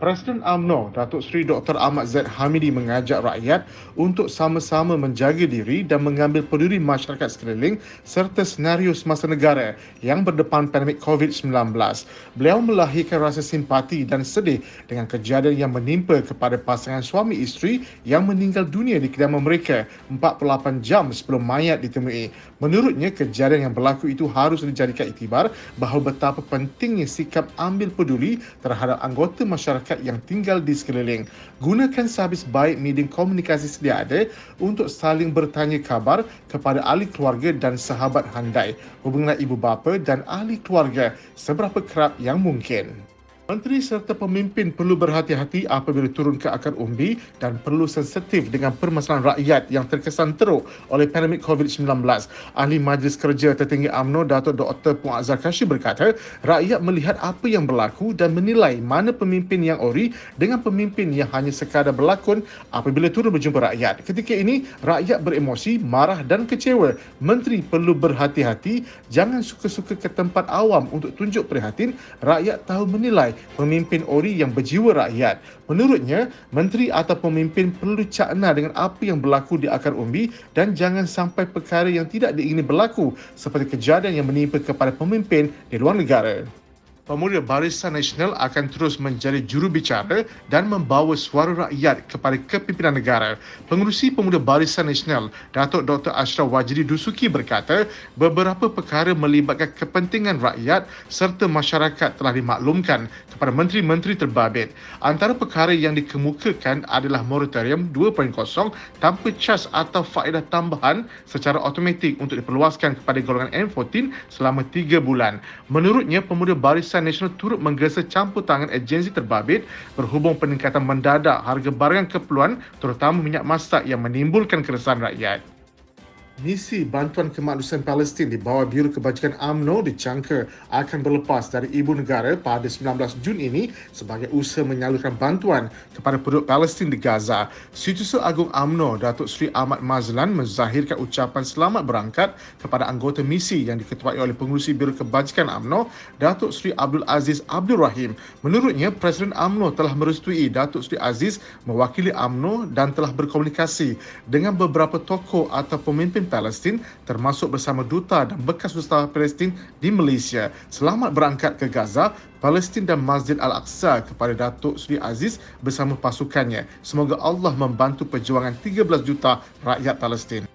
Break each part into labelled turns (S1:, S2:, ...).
S1: Presiden AMNO, Datuk Seri Dr. Ahmad Zaid Hamidi mengajak rakyat untuk sama-sama menjaga diri dan mengambil peduli masyarakat sekeliling serta senario semasa negara yang berdepan pandemik COVID-19. Beliau melahirkan rasa simpati dan sedih dengan kejadian yang menimpa kepada pasangan suami isteri yang meninggal dunia di kediaman mereka 48 jam sebelum mayat ditemui. Menurutnya, kejadian yang berlaku itu harus dijadikan iktibar bahawa betapa pentingnya sikap ambil peduli terhadap anggota masyarakat masyarakat yang tinggal di sekeliling. Gunakan sehabis baik media komunikasi sedia ada untuk saling bertanya kabar kepada ahli keluarga dan sahabat handai. Hubungilah ibu bapa dan ahli keluarga seberapa kerap yang mungkin. Menteri serta pemimpin perlu berhati-hati apabila turun ke akar umbi dan perlu sensitif dengan permasalahan rakyat yang terkesan teruk oleh pandemik COVID-19. Ahli Majlis Kerja Tertinggi AMNO Datuk Dr. Puan Azhar Kashi berkata, rakyat melihat apa yang berlaku dan menilai mana pemimpin yang ori dengan pemimpin yang hanya sekadar berlakon apabila turun berjumpa rakyat. Ketika ini, rakyat beremosi, marah dan kecewa. Menteri perlu berhati-hati, jangan suka-suka ke tempat awam untuk tunjuk prihatin. Rakyat tahu menilai pemimpin ori yang berjiwa rakyat. Menurutnya, menteri atau pemimpin perlu cakna dengan apa yang berlaku di akar umbi dan jangan sampai perkara yang tidak diingini berlaku seperti kejadian yang menimpa kepada pemimpin di luar negara. Pemuda Barisan Nasional akan terus menjadi jurubicara dan membawa suara rakyat kepada kepimpinan negara. Pengurusi Pemuda Barisan Nasional, Datuk Dr. Ashraf Wajidi Dusuki berkata, beberapa perkara melibatkan kepentingan rakyat serta masyarakat telah dimaklumkan kepada menteri-menteri terbabit. Antara perkara yang dikemukakan adalah moratorium 2.0 tanpa cas atau faedah tambahan secara automatik untuk diperluaskan kepada golongan M14 selama 3 bulan. Menurutnya, Pemuda Barisan Barisan Nasional turut menggesa campur tangan agensi terbabit berhubung peningkatan mendadak harga barang keperluan terutama minyak masak yang menimbulkan keresahan rakyat. Misi bantuan kemaklusan Palestin di bawah Biro Kebajikan AMNO dicangka akan berlepas dari ibu negara pada 19 Jun ini sebagai usaha menyalurkan bantuan kepada penduduk Palestin di Gaza. Setiausaha Agung AMNO, Datuk Seri Ahmad Mazlan menzahirkan ucapan selamat berangkat kepada anggota misi yang diketuai oleh pengurusi Biro Kebajikan AMNO, Datuk Seri Abdul Aziz Abdul Rahim. Menurutnya, Presiden AMNO telah merestui Datuk Seri Aziz mewakili AMNO dan telah berkomunikasi dengan beberapa tokoh atau pemimpin Palestin termasuk bersama duta dan bekas duta Palestin di Malaysia. Selamat berangkat ke Gaza, Palestin dan Masjid Al-Aqsa kepada Datuk Seri Aziz bersama pasukannya. Semoga Allah membantu perjuangan 13 juta rakyat Palestin.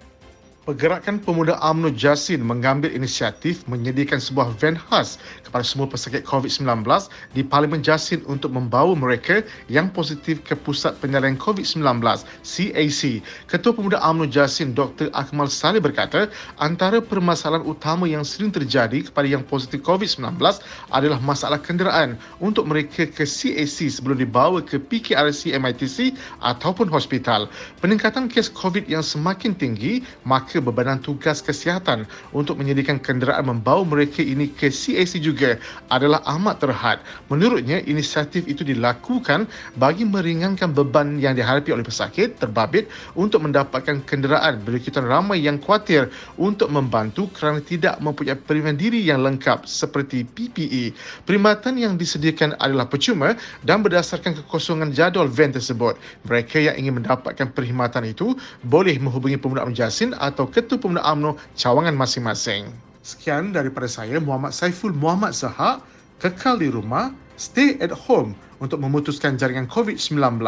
S1: Pergerakan Pemuda UMNO Jasin mengambil inisiatif menyediakan sebuah van khas kepada semua pesakit COVID-19 di Parlimen Jasin untuk membawa mereka yang positif ke Pusat Penyalian COVID-19 CAC. Ketua Pemuda UMNO Jasin Dr. Akmal Saleh berkata, antara permasalahan utama yang sering terjadi kepada yang positif COVID-19 adalah masalah kenderaan untuk mereka ke CAC sebelum dibawa ke PKRC MITC ataupun hospital. Peningkatan kes COVID yang semakin tinggi, maka ke bebanan tugas kesihatan untuk menyediakan kenderaan membawa mereka ini ke CAC juga adalah amat terhad. Menurutnya, inisiatif itu dilakukan bagi meringankan beban yang dihadapi oleh pesakit terbabit untuk mendapatkan kenderaan berikutan ramai yang khawatir untuk membantu kerana tidak mempunyai perlindungan diri yang lengkap seperti PPE. Perkhidmatan yang disediakan adalah percuma dan berdasarkan kekosongan jadual van tersebut. Mereka yang ingin mendapatkan perkhidmatan itu boleh menghubungi pemuda Jasin atau atau Ketua Pemuda UMNO cawangan masing-masing. Sekian daripada saya Muhammad Saiful Muhammad Zahak. Kekal di rumah, stay at home untuk memutuskan jaringan COVID-19.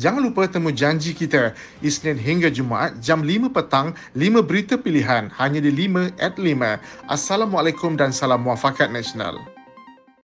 S1: Jangan lupa temu janji kita Isnin hingga Jumaat jam 5 petang 5 berita pilihan hanya di 5 at 5. Assalamualaikum dan salam muafakat nasional.